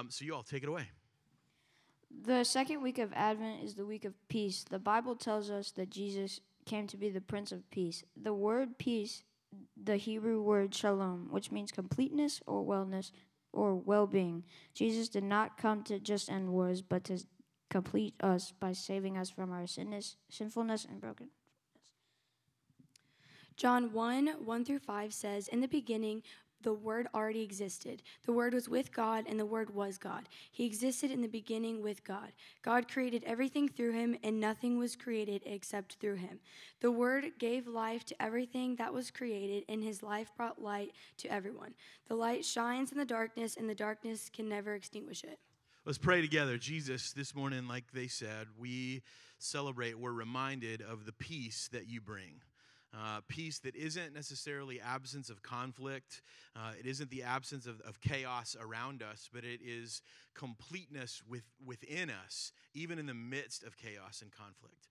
Um, so, you all take it away. The second week of Advent is the week of peace. The Bible tells us that Jesus came to be the Prince of Peace. The word peace, the Hebrew word shalom, which means completeness or wellness or well being. Jesus did not come to just end wars, but to complete us by saving us from our sinness, sinfulness and brokenness. John 1 1 through 5 says, In the beginning, the Word already existed. The Word was with God, and the Word was God. He existed in the beginning with God. God created everything through him, and nothing was created except through him. The Word gave life to everything that was created, and his life brought light to everyone. The light shines in the darkness, and the darkness can never extinguish it. Let's pray together. Jesus, this morning, like they said, we celebrate, we're reminded of the peace that you bring. Uh, peace that isn't necessarily absence of conflict. Uh, it isn't the absence of, of chaos around us, but it is completeness with, within us, even in the midst of chaos and conflict.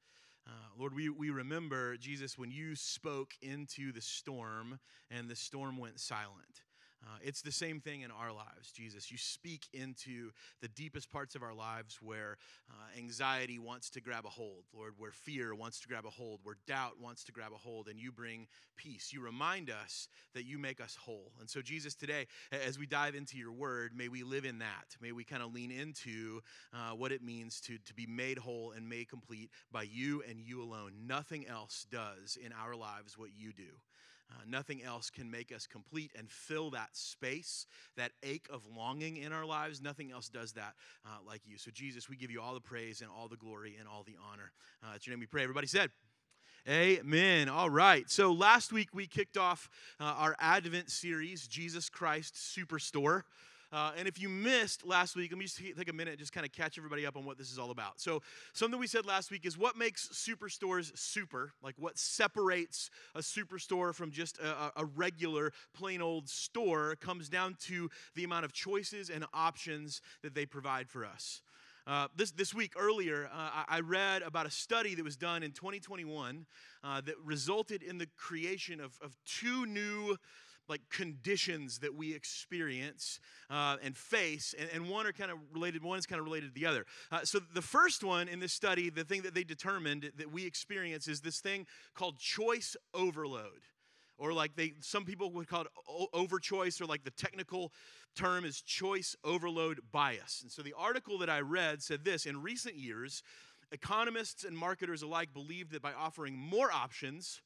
Uh, Lord, we, we remember, Jesus, when you spoke into the storm and the storm went silent. Uh, it's the same thing in our lives, Jesus. You speak into the deepest parts of our lives where uh, anxiety wants to grab a hold, Lord, where fear wants to grab a hold, where doubt wants to grab a hold, and you bring peace. You remind us that you make us whole. And so, Jesus, today, as we dive into your word, may we live in that. May we kind of lean into uh, what it means to, to be made whole and made complete by you and you alone. Nothing else does in our lives what you do. Uh, nothing else can make us complete and fill that space, that ache of longing in our lives. Nothing else does that uh, like you. So, Jesus, we give you all the praise and all the glory and all the honor. Uh, it's your name we pray. Everybody said, Amen. All right. So last week we kicked off uh, our Advent series, Jesus Christ Superstore. Uh, and if you missed last week, let me just take a minute and just kind of catch everybody up on what this is all about. So, something we said last week is what makes superstores super, like what separates a superstore from just a, a regular, plain old store, comes down to the amount of choices and options that they provide for us. Uh, this, this week earlier, uh, I read about a study that was done in 2021 uh, that resulted in the creation of, of two new like conditions that we experience uh, and face, and, and, one are kind of related, one is kind of related to the other. Uh, so, the first one in this study, the thing that they determined that we experience is this thing called choice overload. Or, like they, some people would call it overchoice, or like the technical term is choice overload bias. And so, the article that I read said this in recent years, economists and marketers alike believed that by offering more options,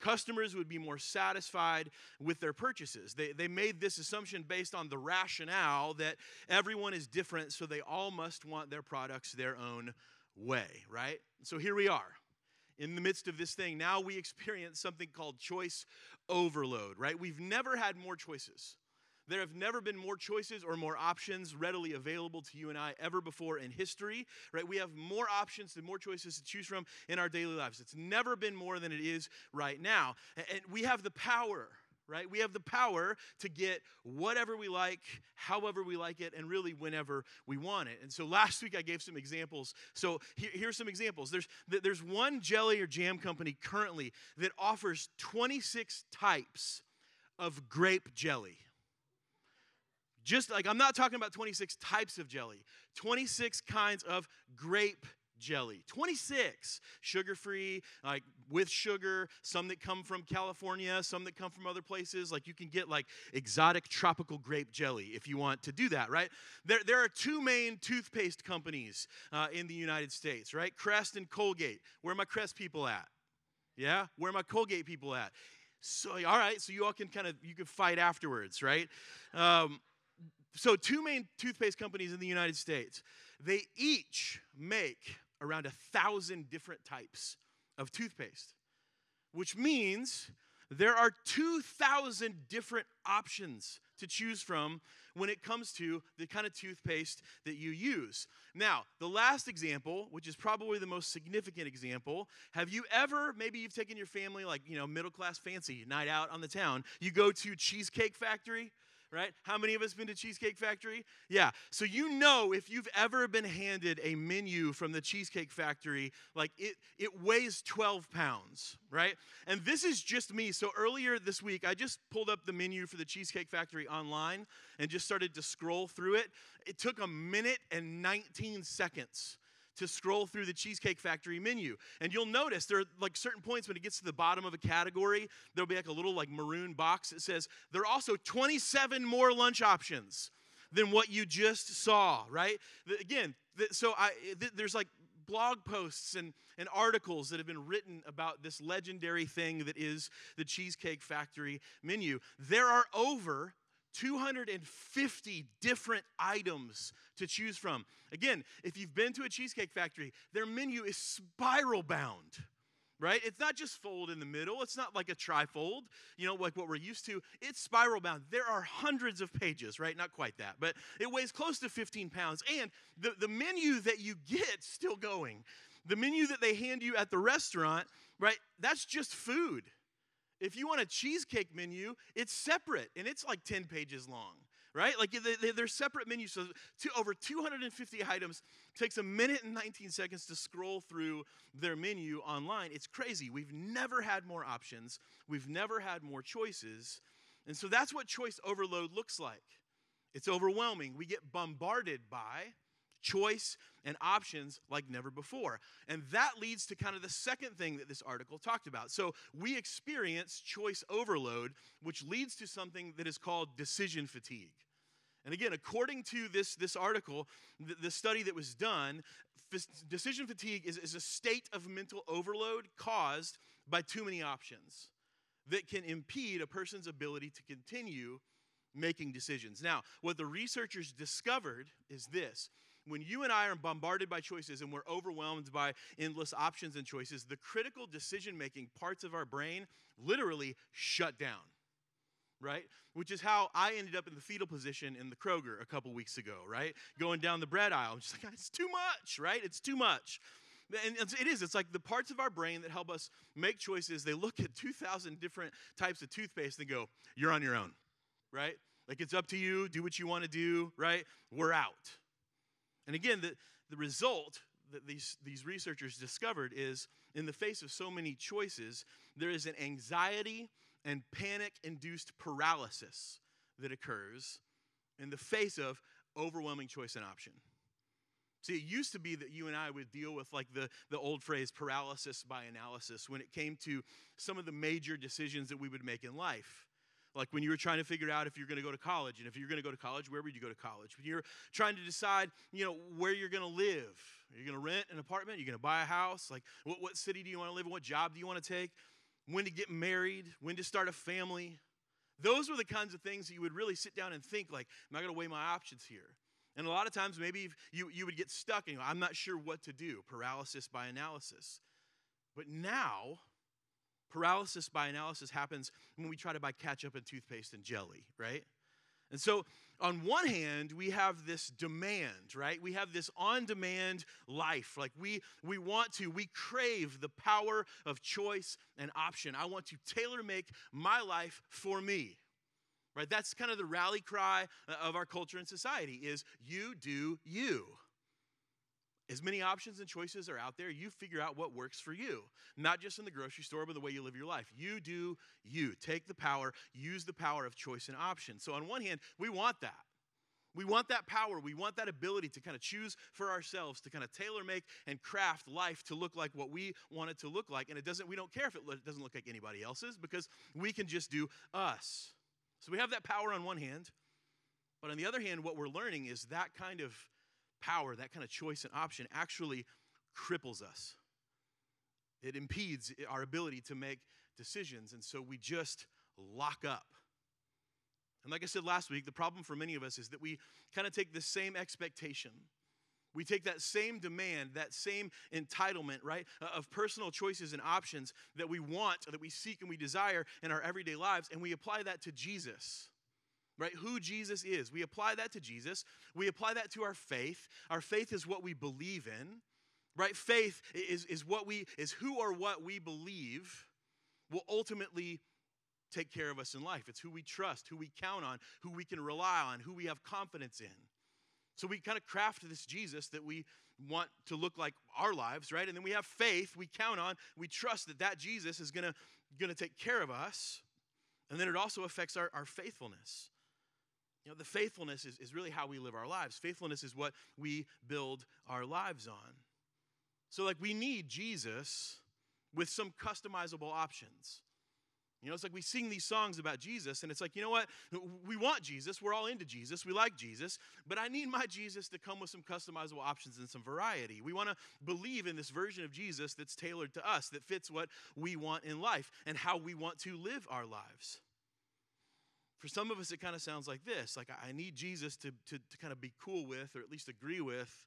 customers would be more satisfied with their purchases. They, they made this assumption based on the rationale that everyone is different, so they all must want their products their own way, right? So here we are. In the midst of this thing, now we experience something called choice overload, right? We've never had more choices. There have never been more choices or more options readily available to you and I ever before in history, right? We have more options and more choices to choose from in our daily lives. It's never been more than it is right now. And we have the power, right? We have the power to get whatever we like, however we like it, and really whenever we want it. And so last week I gave some examples. So here, here's some examples. There's, there's one jelly or jam company currently that offers 26 types of grape jelly. Just like, I'm not talking about 26 types of jelly, 26 kinds of grape jelly. 26 sugar free like with sugar some that come from california some that come from other places. Like you can get like exotic tropical grape jelly if you want to do that right? There, there are two main toothpaste companies uh, in the united states right? Crest and colgate. Where are my crest people at? Yeah? Where are my colgate people at? So all right so you all can kind of you can fight afterwards right? Um, so, two main toothpaste companies in the United States, they each make around a thousand different types of toothpaste, which means there are 2,000 different options to choose from when it comes to the kind of toothpaste that you use. Now, the last example, which is probably the most significant example, have you ever, maybe you've taken your family, like, you know, middle class fancy night out on the town, you go to Cheesecake Factory right? How many of us been to Cheesecake Factory? Yeah. So you know if you've ever been handed a menu from the Cheesecake Factory, like it it weighs 12 pounds, right? And this is just me. So earlier this week, I just pulled up the menu for the Cheesecake Factory online and just started to scroll through it. It took a minute and 19 seconds to scroll through the Cheesecake Factory menu. And you'll notice there are like certain points when it gets to the bottom of a category, there'll be like a little like maroon box that says there are also 27 more lunch options than what you just saw, right? Again, so I th- there's like blog posts and, and articles that have been written about this legendary thing that is the Cheesecake Factory menu. There are over 250 different items to choose from. Again, if you've been to a Cheesecake Factory, their menu is spiral bound, right? It's not just fold in the middle, it's not like a trifold, you know, like what we're used to. It's spiral bound. There are hundreds of pages, right? Not quite that, but it weighs close to 15 pounds. And the, the menu that you get still going. The menu that they hand you at the restaurant, right? That's just food. If you want a cheesecake menu, it's separate and it's like 10 pages long, right? Like they're separate menus. So over 250 items takes a minute and 19 seconds to scroll through their menu online. It's crazy. We've never had more options, we've never had more choices. And so that's what choice overload looks like. It's overwhelming. We get bombarded by choice and options like never before. And that leads to kind of the second thing that this article talked about. So we experience choice overload, which leads to something that is called decision fatigue. And again, according to this, this article, the, the study that was done, f- decision fatigue is, is a state of mental overload caused by too many options that can impede a person's ability to continue making decisions. Now, what the researchers discovered is this when you and I are bombarded by choices and we're overwhelmed by endless options and choices, the critical decision making parts of our brain literally shut down, right? Which is how I ended up in the fetal position in the Kroger a couple weeks ago, right? Going down the bread aisle. I'm just like, it's too much, right? It's too much. And it is. It's like the parts of our brain that help us make choices. They look at 2,000 different types of toothpaste and go, You're on your own, right? Like it's up to you. Do what you want to do, right? We're out. And again, the, the result that these, these researchers discovered is in the face of so many choices, there is an anxiety and panic induced paralysis that occurs in the face of overwhelming choice and option. See, it used to be that you and I would deal with like the, the old phrase paralysis by analysis when it came to some of the major decisions that we would make in life. Like when you were trying to figure out if you're going to go to college, and if you're going to go to college, where would you go to college? When you're trying to decide, you know, where you're going to live. Are you going to rent an apartment? Are you going to buy a house? Like, what, what city do you want to live in? What job do you want to take? When to get married? When to start a family? Those were the kinds of things that you would really sit down and think, like, am I going to weigh my options here? And a lot of times, maybe you, you would get stuck and you know, I'm not sure what to do, paralysis by analysis. But now, Paralysis by analysis happens when we try to buy ketchup and toothpaste and jelly, right? And so, on one hand, we have this demand, right? We have this on demand life. Like we, we want to, we crave the power of choice and option. I want to tailor make my life for me, right? That's kind of the rally cry uh, of our culture and society is you do you as many options and choices are out there, you figure out what works for you. Not just in the grocery store, but the way you live your life. You do you. Take the power, use the power of choice and option. So, on one hand, we want that. We want that power. We want that ability to kind of choose for ourselves, to kind of tailor make and craft life to look like what we want it to look like. And it doesn't, we don't care if it doesn't look like anybody else's because we can just do us. So we have that power on one hand. But on the other hand, what we're learning is that kind of power, that kind of choice and option, actually cripples us. It impedes our ability to make decisions, and so we just lock up. And like I said last week, the problem for many of us is that we kind of take the same expectation. We take that same demand, that same entitlement, right, uh, of personal choices and options that we want, that we seek and we desire in our everyday lives, and we apply that to Jesus right? Who Jesus is. We apply that to Jesus. We apply that to our faith. Our faith is what we believe in, right? Faith is, is what we is who or what we believe will ultimately take care of us in life. It's who we trust, who we count on, who we can rely on, who we have confidence in. So we kind of craft this Jesus that we want to look like our lives, right? And then we have faith we count on. We trust that that Jesus is going to going to take care of us. And then it also affects our, our faithfulness. You know, the faithfulness is, is really how we live our lives. Faithfulness is what we build our lives on. So, like, we need Jesus with some customizable options. You know, it's like we sing these songs about Jesus, and it's like, you know what? We want Jesus. We're all into Jesus. We like Jesus. But I need my Jesus to come with some customizable options and some variety. We want to believe in this version of Jesus that's tailored to us, that fits what we want in life and how we want to live our lives. For some of us, it kind of sounds like this like, I need Jesus to, to, to kind of be cool with, or at least agree with,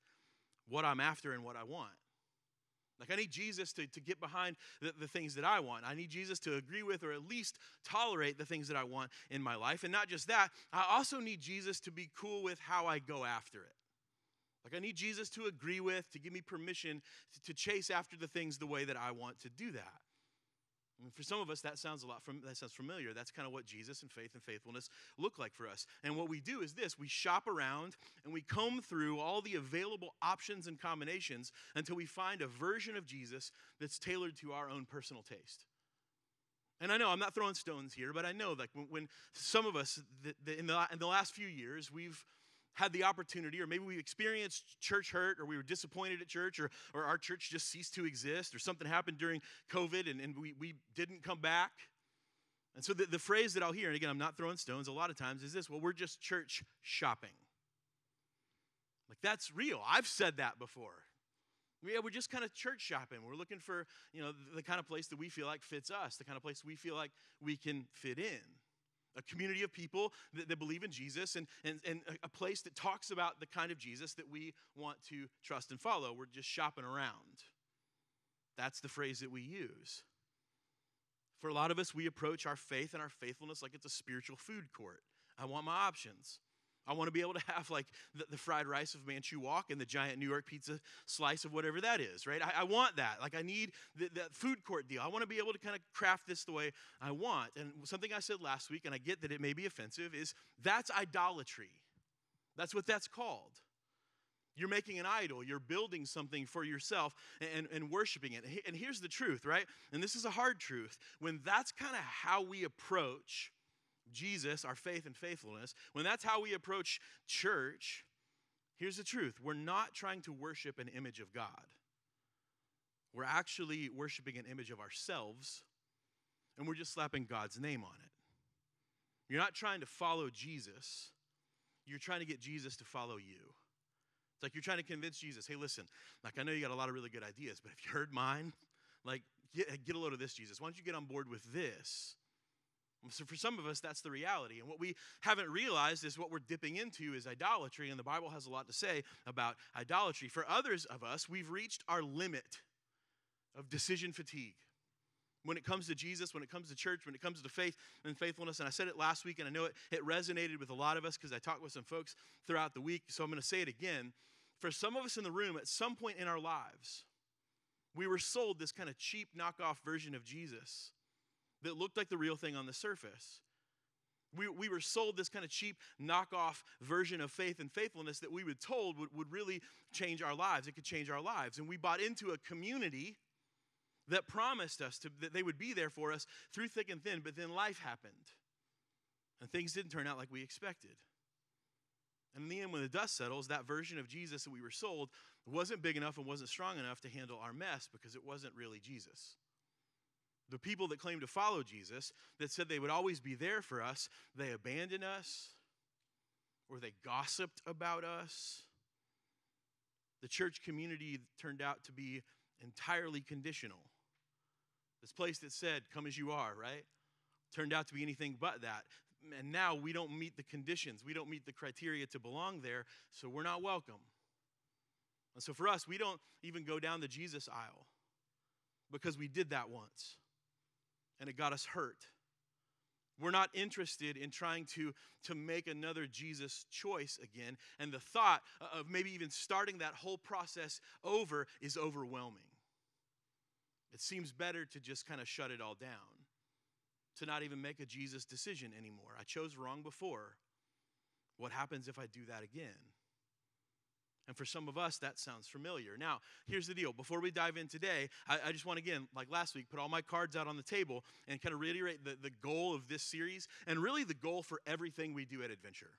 what I'm after and what I want. Like, I need Jesus to, to get behind the, the things that I want. I need Jesus to agree with or at least tolerate the things that I want in my life. And not just that, I also need Jesus to be cool with how I go after it. Like, I need Jesus to agree with, to give me permission to, to chase after the things the way that I want to do that. I mean, for some of us, that sounds a lot from that sounds familiar. That's kind of what Jesus and faith and faithfulness look like for us. And what we do is this: we shop around and we comb through all the available options and combinations until we find a version of Jesus that's tailored to our own personal taste. And I know I'm not throwing stones here, but I know like when, when some of us in, the, in the last few years we've had the opportunity, or maybe we experienced church hurt, or we were disappointed at church, or, or our church just ceased to exist, or something happened during COVID and, and we, we didn't come back. And so the, the phrase that I'll hear, and again, I'm not throwing stones a lot of times, is this well, we're just church shopping. Like that's real. I've said that before. Yeah, we're just kind of church shopping. We're looking for, you know, the, the kind of place that we feel like fits us, the kind of place we feel like we can fit in a community of people that, that believe in Jesus and, and, and a place that talks about the kind of Jesus that we want to trust and follow. We're just shopping around. That's the phrase that we use. For a lot of us, we approach our faith and our faithfulness like it's a spiritual food court. I want my options. I want to be able to have like the, the, fried rice of Manchu Wok and the giant New York pizza slice of whatever that is, right? I, I want that. Like I need that food court deal. I want to be able to kind of craft this the way I want. And something I said last week, and I get that it may be offensive, is that's idolatry. That's what that's called. You're making an idol. You're building something for yourself and, and worshiping it. And here's the truth, right? And this is a hard truth. When that's kind of how we approach Jesus, our faith and faithfulness, when that's how we approach church, here's the truth we're not trying to worship an image of God. We're actually worshiping an image of ourselves, and we're just slapping God's name on it. You're not trying to follow Jesus, you're trying to get Jesus to follow you. It's like you're trying to convince Jesus, hey, listen, like I know you got a lot of really good ideas, but if you heard mine, like get, get a load of this, Jesus. Why don't you get on board with this? So for some of us, that's the reality. And what we haven't realized is what we're dipping into is idolatry, and the Bible has a lot to say about idolatry. For others of us, we've reached our limit of decision fatigue. When it comes to Jesus, when it comes to church, when it comes to faith and faithfulness, and I said it last week, and I know it, it resonated with a lot of us because I talked with some folks throughout the week, so I'm going to say it again. For some of us in the room, at some point in our lives, we were sold this kind of cheap knockoff version of Jesus that looked like the real thing on the surface. We, we were sold this kind of cheap knockoff version of faith and faithfulness that we were told would, would really change our lives. It could change our lives. And we bought into a community that promised us to, that they would be there for us through thick and thin, but then life happened. And things didn't turn out like we expected. And in the end, when the dust settles, that version of Jesus that we were sold wasn't big enough and wasn't strong enough to handle our mess because it wasn't really Jesus. The people that claimed to follow Jesus, that said they would always be there for us, they abandoned us or they gossiped about us. The church community turned out to be entirely conditional. This place that said, Come as you are, right? Turned out to be anything but that. And now we don't meet the conditions, we don't meet the criteria to belong there, so we're not welcome. And so for us, we don't even go down the Jesus aisle because we did that once and it got us hurt. We're not interested in trying to, to make another Jesus choice again. And the thought of maybe even starting that whole process over is overwhelming. It seems better to just kind of shut it all down, to not even make a Jesus decision anymore. I chose wrong before. What happens if I do that again? And for some of us, that sounds familiar. Now, here's the deal. Before we dive in today, I, I just want to, again, like last week, put all my cards out on the table and kind of reiterate the, the goal of this series and really the goal for everything we do at Adventure.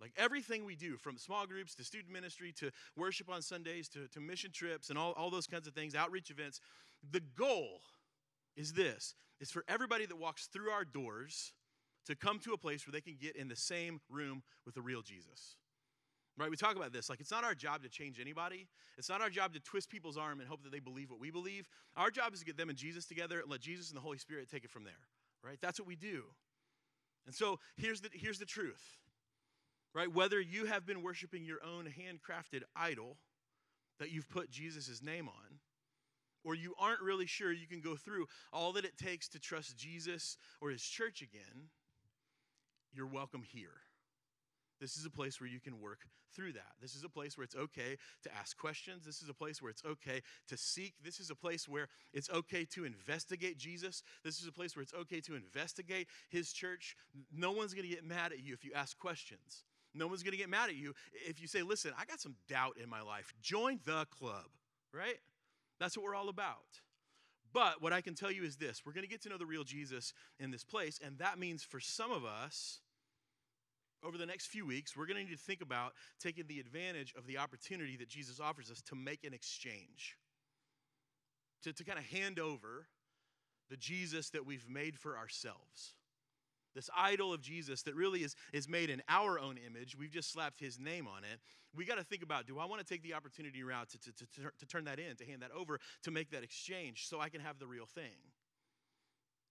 Like everything we do, from small groups to student ministry to worship on Sundays to, to mission trips and all, all those kinds of things, outreach events, the goal is this it's for everybody that walks through our doors to come to a place where they can get in the same room with the real Jesus. Right? We talk about this. Like, it's not our job to change anybody. It's not our job to twist people's arm and hope that they believe what we believe. Our job is to get them and Jesus together and let Jesus and the Holy Spirit take it from there. Right? That's what we do. And so here's the, here's the truth. Right? Whether you have been worshiping your own handcrafted idol that you've put Jesus' name on, or you aren't really sure you can go through all that it takes to trust Jesus or his church again, you're welcome here. This is a place where you can work through that. This is a place where it's okay to ask questions. This is a place where it's okay to seek. This is a place where it's okay to investigate Jesus. This is a place where it's okay to investigate his church. No one's going to get mad at you if you ask questions. No one's going to get mad at you if you say, listen, I got some doubt in my life. Join the club, right? That's what we're all about. But what I can tell you is this we're going to get to know the real Jesus in this place. And that means for some of us, over the next few weeks, we're going to need to think about taking the advantage of the opportunity that Jesus offers us to make an exchange, to, to kind of hand over the Jesus that we've made for ourselves. This idol of Jesus that really is, is made in our own image. We've just slapped his name on it. We got to think about do I want to take the opportunity around to, to, to, to turn that in, to hand that over, to make that exchange so I can have the real thing?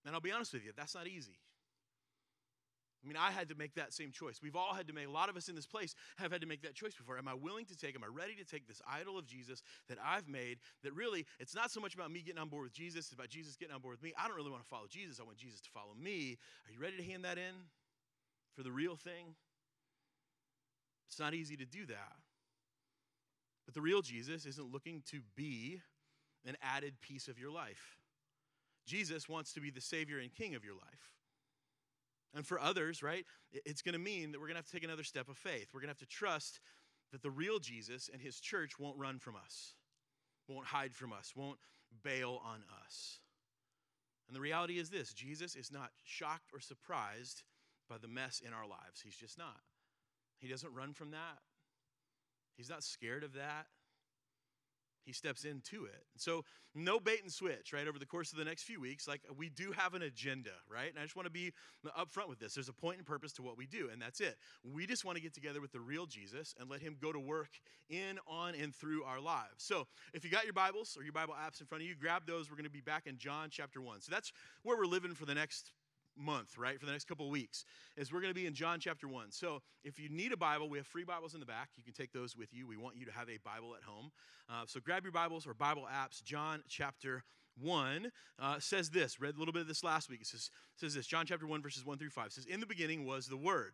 And I'll be honest with you, that's not easy. I mean, I had to make that same choice. We've all had to make, a lot of us in this place have had to make that choice before. Am I willing to take, am I ready to take this idol of Jesus that I've made that really, it's not so much about me getting on board with Jesus, it's about Jesus getting on board with me. I don't really want to follow Jesus, I want Jesus to follow me. Are you ready to hand that in for the real thing? It's not easy to do that. But the real Jesus isn't looking to be an added piece of your life. Jesus wants to be the Savior and King of your life. And for others, right, it's going to mean that we're going to have to take another step of faith. We're going to have to trust that the real Jesus and his church won't run from us, won't hide from us, won't bail on us. And the reality is this Jesus is not shocked or surprised by the mess in our lives. He's just not. He doesn't run from that, he's not scared of that he steps into it. So, no bait and switch, right? Over the course of the next few weeks, like we do have an agenda, right? And I just want to be upfront with this. There's a point and purpose to what we do, and that's it. We just want to get together with the real Jesus and let him go to work in, on, and through our lives. So, if you got your Bibles or your Bible apps in front of you, grab those. We're going to be back in John chapter 1. So, that's where we're living for the next month, right, for the next couple weeks, is we're going to be in John chapter 1. So if you need a Bible, we have free Bibles in the back. You can take those with you. We want you to have a Bible at home. Uh, so grab your Bibles or Bible apps. John chapter 1 uh, says this. Read a little bit of this last week. It says, says this John chapter 1, verses 1 through 5 says, In the beginning was the Word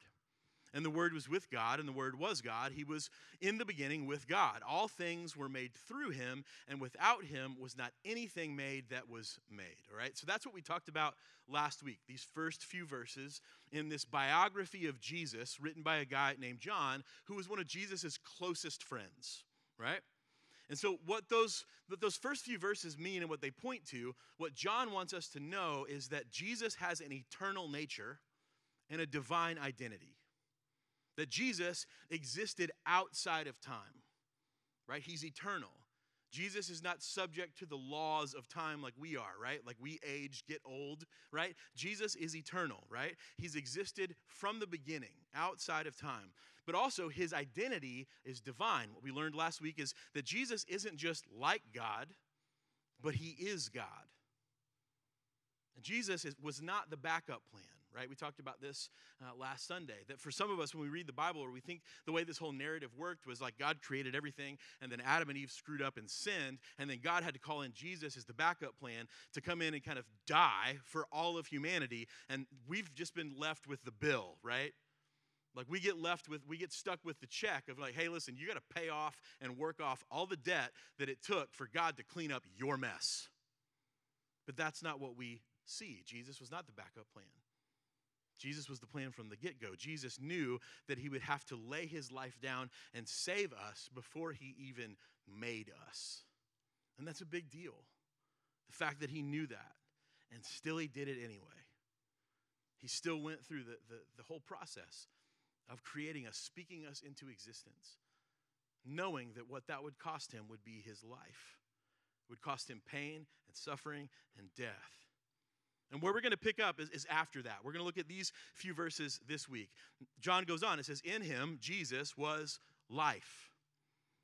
and the Word was with God, and the Word was God. He was in the beginning with God. All things were made through him, and without him was not anything made that was made. All right? So that's what we talked about last week. These first few verses in this biography of Jesus, written by a guy named John, who was one of Jesus' closest friends, right? And so, what those, what those first few verses mean and what they point to, what John wants us to know is that Jesus has an eternal nature and a divine identity that Jesus existed outside of time, right? He's eternal. Jesus is not subject to the laws of time like we are, right? Like we age, get old, right? Jesus is eternal, right? He's existed from the beginning, outside of time. But also, his identity is divine. What we learned last week is that Jesus isn't just like God, but he is God. Jesus is, was not the backup plan right? We talked about this uh, last Sunday. That for some of us, when we read the Bible, or we think the way this whole narrative worked was like God created everything, and then Adam and Eve screwed up and sinned, and then God had to call in Jesus as the backup plan to come in and kind of die for all of humanity, and we've just been left with the bill, right? Like we get left with, we get stuck with the check of like, hey, listen, you got to pay off and work off all the debt that it took for God to clean up your mess. But that's not what we see. Jesus was not the backup plan. Jesus was the plan from the get go. Jesus knew that he would have to lay his life down and save us before he even made us. And that's a big deal. The fact that he knew that and still he did it anyway. He still went through the, the, the whole process of creating us, speaking us into existence, knowing that what that would cost him would be his life. It would cost him pain and suffering and death. And where we're going to pick up is, is after that. We're going to look at these few verses this week. John goes on, it says, In him, Jesus was life.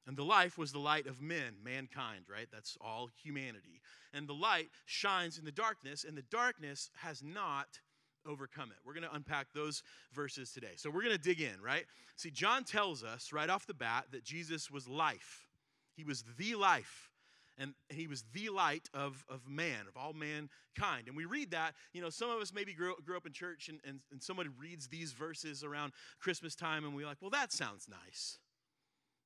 And the life was the light of men, mankind, right? That's all humanity. And the light shines in the darkness, and the darkness has not overcome it. We're going to unpack those verses today. So we're going to dig in, right? See, John tells us right off the bat that Jesus was life, he was the life and he was the light of, of man, of all mankind. And we read that, you know, some of us maybe grew, grew up in church and, and, and somebody reads these verses around Christmas time and we're like, well, that sounds nice.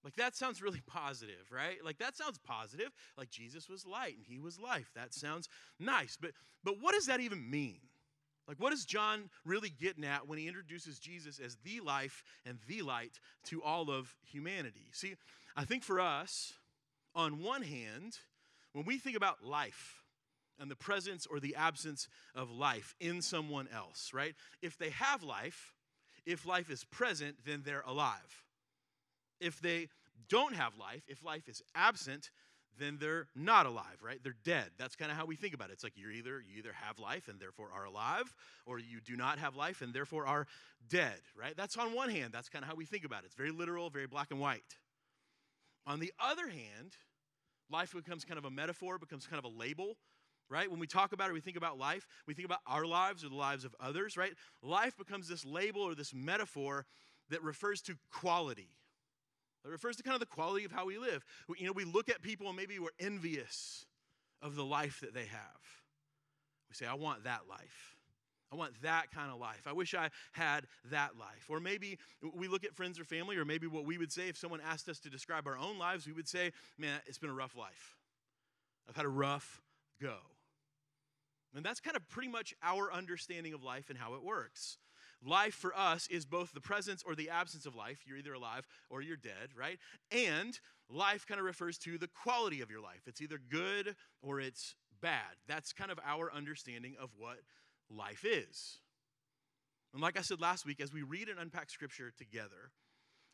Like that sounds really positive, right? Like that sounds positive. Like Jesus was light and he was life. That sounds nice. But but what does that even mean? Like what is John really getting at when he introduces Jesus as the life and the light to all of humanity? See, I think for us, on one hand, when we think about life and the presence or the absence of life in someone else, right? If they have life, if life is present, then they're alive. If they don't have life, if life is absent, then they're not alive, right? They're dead. That's kind of how we think about it. It's like you're either you either have life and therefore are alive, or you do not have life and therefore are dead, right? That's on one hand. That's kind of how we think about it. It's very literal, very black and white. On the other hand, life becomes kind of a metaphor, becomes kind of a label, right? When we talk about it, we think about life, we think about our lives or the lives of others, right? Life becomes this label or this metaphor that refers to quality. It refers to kind of the quality of how we live. You know, we look at people and maybe we're envious of the life that they have. We say, I want that life. I want that kind of life. I wish I had that life. Or maybe we look at friends or family, or maybe what we would say if someone asked us to describe our own lives, we would say, Man, it's been a rough life. I've had a rough go. And that's kind of pretty much our understanding of life and how it works. Life for us is both the presence or the absence of life. You're either alive or you're dead, right? And life kind of refers to the quality of your life. It's either good or it's bad. That's kind of our understanding of what life is. And like I said last week, as we read and unpack scripture together,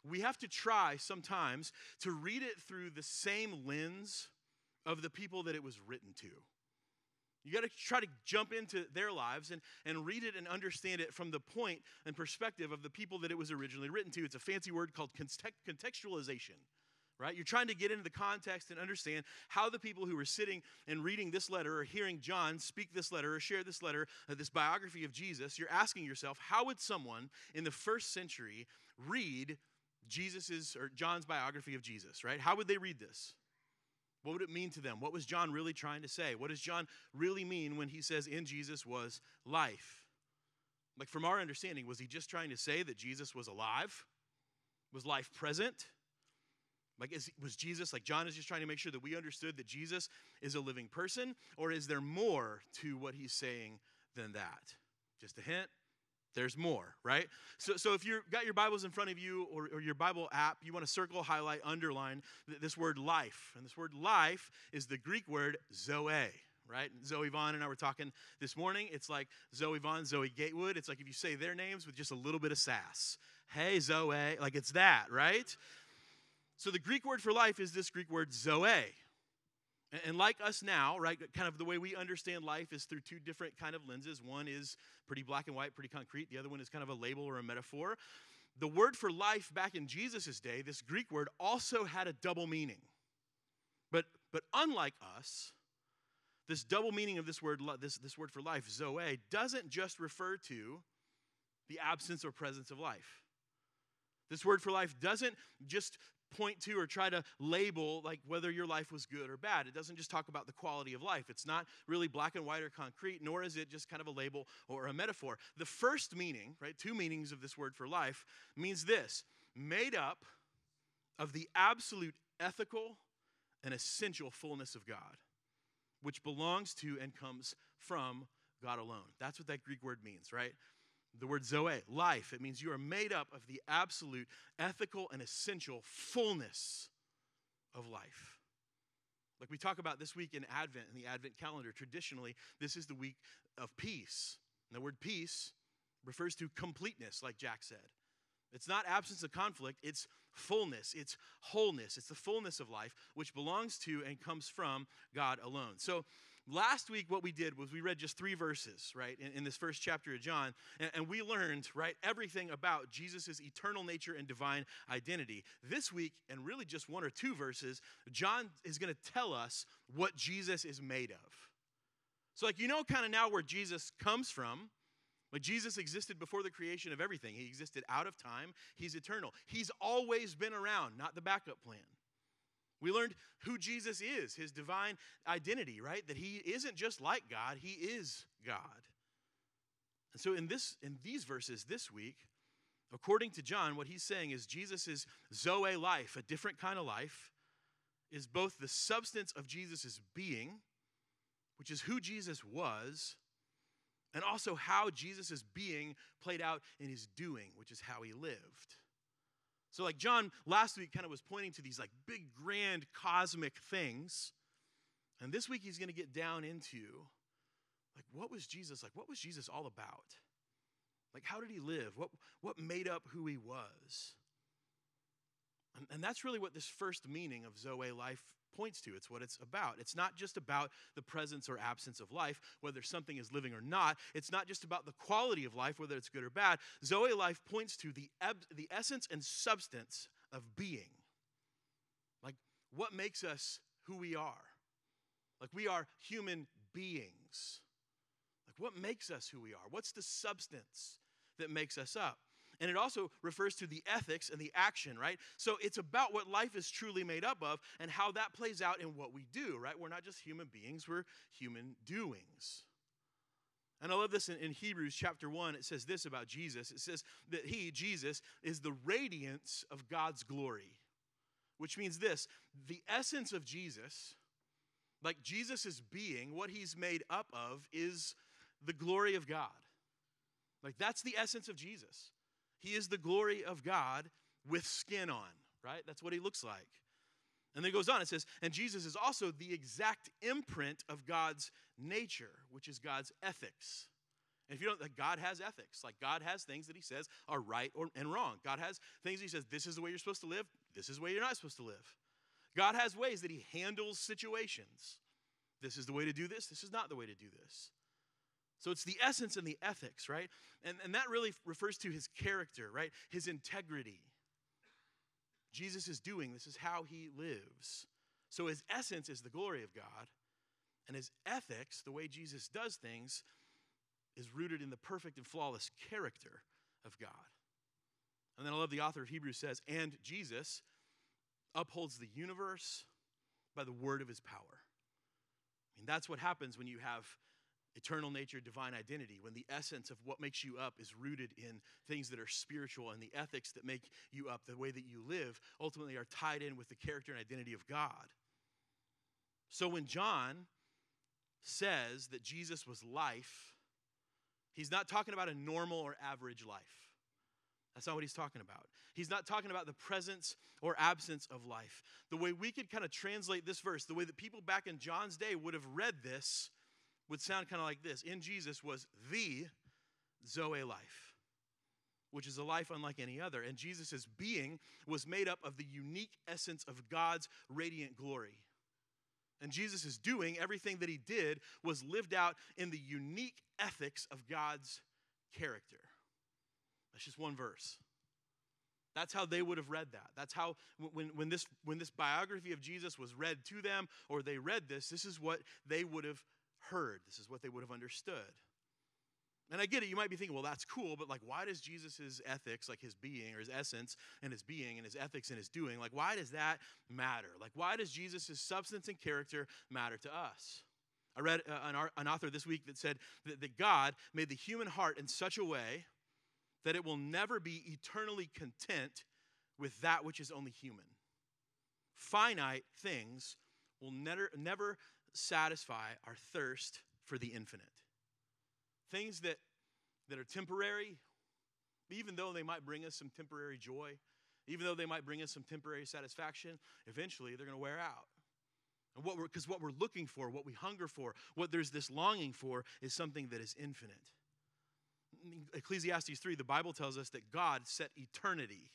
we have to try sometimes to read it through the same lens of the people that it was written to. You got to try to jump into their lives and, and read it and understand it from the point and perspective of the people that it was originally written to. It's a fancy word called contextualization right? You're trying to get into the context and understand how the people who were sitting and reading this letter or hearing John speak this letter or share this letter, uh, this biography of Jesus, you're asking yourself, how would someone in the first century read Jesus's or John's biography of Jesus, right? How would they read this? What would it mean to them? What was John really trying to say? What does John really mean when he says in Jesus was life? Like, from our understanding, was he just trying to say that Jesus was alive? Was life present? Like, is, was Jesus, like John is just trying to make sure that we understood that Jesus is a living person, or is there more to what he's saying than that? Just a hint, there's more, right? So, so if you've got your Bibles in front of you or, or your Bible app, you want to circle, highlight, underline this word life. And this word life is the Greek word zoe, right? Zoe Vaughn and I were talking this morning. It's like Zoe Vaughn, Zoe Gatewood. It's like if you say their names with just a little bit of sass. Hey, Zoe. Like it's that, right? So the Greek word for life is this Greek word zoe. And like us now, right, kind of the way we understand life is through two different kind of lenses. One is pretty black and white, pretty concrete. The other one is kind of a label or a metaphor. The word for life back in Jesus' day, this Greek word, also had a double meaning. But, but unlike us, this double meaning of this word, this, this word for life, zoe, doesn't just refer to the absence or presence of life. This word for life doesn't just point to or try to label like whether your life was good or bad. It doesn't just talk about the quality of life. It's not really black and white or concrete, nor is it just kind of a label or a metaphor. The first meaning, right, two meanings of this word for life means this made up of the absolute ethical and essential fullness of God, which belongs to and comes from God alone. That's what that Greek word means, right? The word zoe, life, it means you are made up of the absolute ethical and essential fullness of life. Like we talk about this week in Advent, in the Advent calendar, traditionally, this is the week of peace. And the word peace refers to completeness, like Jack said. It's not absence of conflict, it's fullness, it's wholeness, it's the fullness of life, which belongs to and comes from God alone. So, last week, what we did was we read just three verses, right, in, in this first chapter of John, and, and we learned, right, everything about Jesus' eternal nature and divine identity. This week, and really just one or two verses, John is going to tell us what Jesus is made of. So, like, you know, kind of now where Jesus comes from like Jesus existed before the creation of everything. He existed out of time. He's eternal. He's always been around, not the backup plan. We learned who Jesus is, his divine identity, right? That he isn't just like God, he is God. And so in this in these verses this week, according to John, what he's saying is Jesus' Zoe life, a different kind of life, is both the substance of Jesus' being, which is who Jesus was, and also how Jesus' being played out in his doing, which is how he lived. So, like John last week kind of was pointing to these like big, grand, cosmic things. And this week he's going to get down into like what was Jesus like? What was Jesus all about? Like how did he live? What what made up who he was? And, and that's really what this first meaning of Zoe life points to. It's what it's about. It's not just about the presence or absence of life, whether something is living or not. It's not just about the quality of life, whether it's good or bad. Zoe life points to the, eb- the essence and substance of being. Like what makes us who we are. Like we are human beings. Like what makes us who we are? What's the substance that makes us up? And it also refers to the ethics and the action, right? So it's about what life is truly made up of and how that plays out in what we do, right? We're not just human beings, we're human doings. And I love this in, in, Hebrews chapter 1. It says this about Jesus it says that he, Jesus, is the radiance of God's glory, which means this the essence of Jesus, like Jesus' being, what he's made up of, is the glory of God. Like that's the essence of Jesus. He is the glory of God with skin on, right? That's what he looks like. And then it goes on, it says, and Jesus is also the exact imprint of God's nature, which is God's ethics. And if you don't, like God has ethics. Like God has things that He says are right or, and wrong. God has things He says, this is the way you're supposed to live, this is the way you're not supposed to live. God has ways that He handles situations. This is the way to do this, this is not the way to do this. So it's the essence and the ethics, right? And, and that really refers to his character, right? His integrity. Jesus is doing, this is how he lives. So his essence is the glory of God, and his ethics, the way Jesus does things, is rooted in the perfect and flawless character of God. And then I love the author of Hebrews says, and Jesus upholds the universe by the word of his power. I mean, that's what happens when you have eternal nature, divine identity, when the essence of what makes you up is rooted in things that are spiritual and the ethics that make you up, the way that you live, ultimately are tied in with the character and identity of God. So when John says that Jesus was life, he's not talking about a normal or average life. That's not what he's talking about. He's not talking about the presence or absence of life. The way we could kind of translate this verse, the way that people back in John's day would have read this, would sound kind of like this In Jesus was the Zoe life, which is a life unlike any other. And Jesus' being was made up of the unique essence of God's radiant glory. And Jesus' doing, everything that he did, was lived out in the unique ethics of God's character. That's just one verse. That's how they would have read that. That's how, when, when, this, when this biography of Jesus was read to them, or they read this, this is what they would have heard. This is what they would have understood. And I get it, you might be thinking, well, that's cool, but like, why does Jesus' ethics, like his being or his essence and his being and his ethics and his doing, like, why does that matter? Like, why does Jesus' substance and character matter to us? I read uh, an, author this week that said that, that God made the human heart in such a way that it will never be eternally content with that which is only human. Finite things will never, never satisfy our thirst for the infinite. things that, that are temporary, even though they might bring us some temporary joy, even though they might bring us some temporary satisfaction, eventually they're going to wear out. And what we're because what we're looking for, what we hunger for, what there's this longing for is something that is infinite. In Ecclesiastes 3, the Bible tells us that God set eternity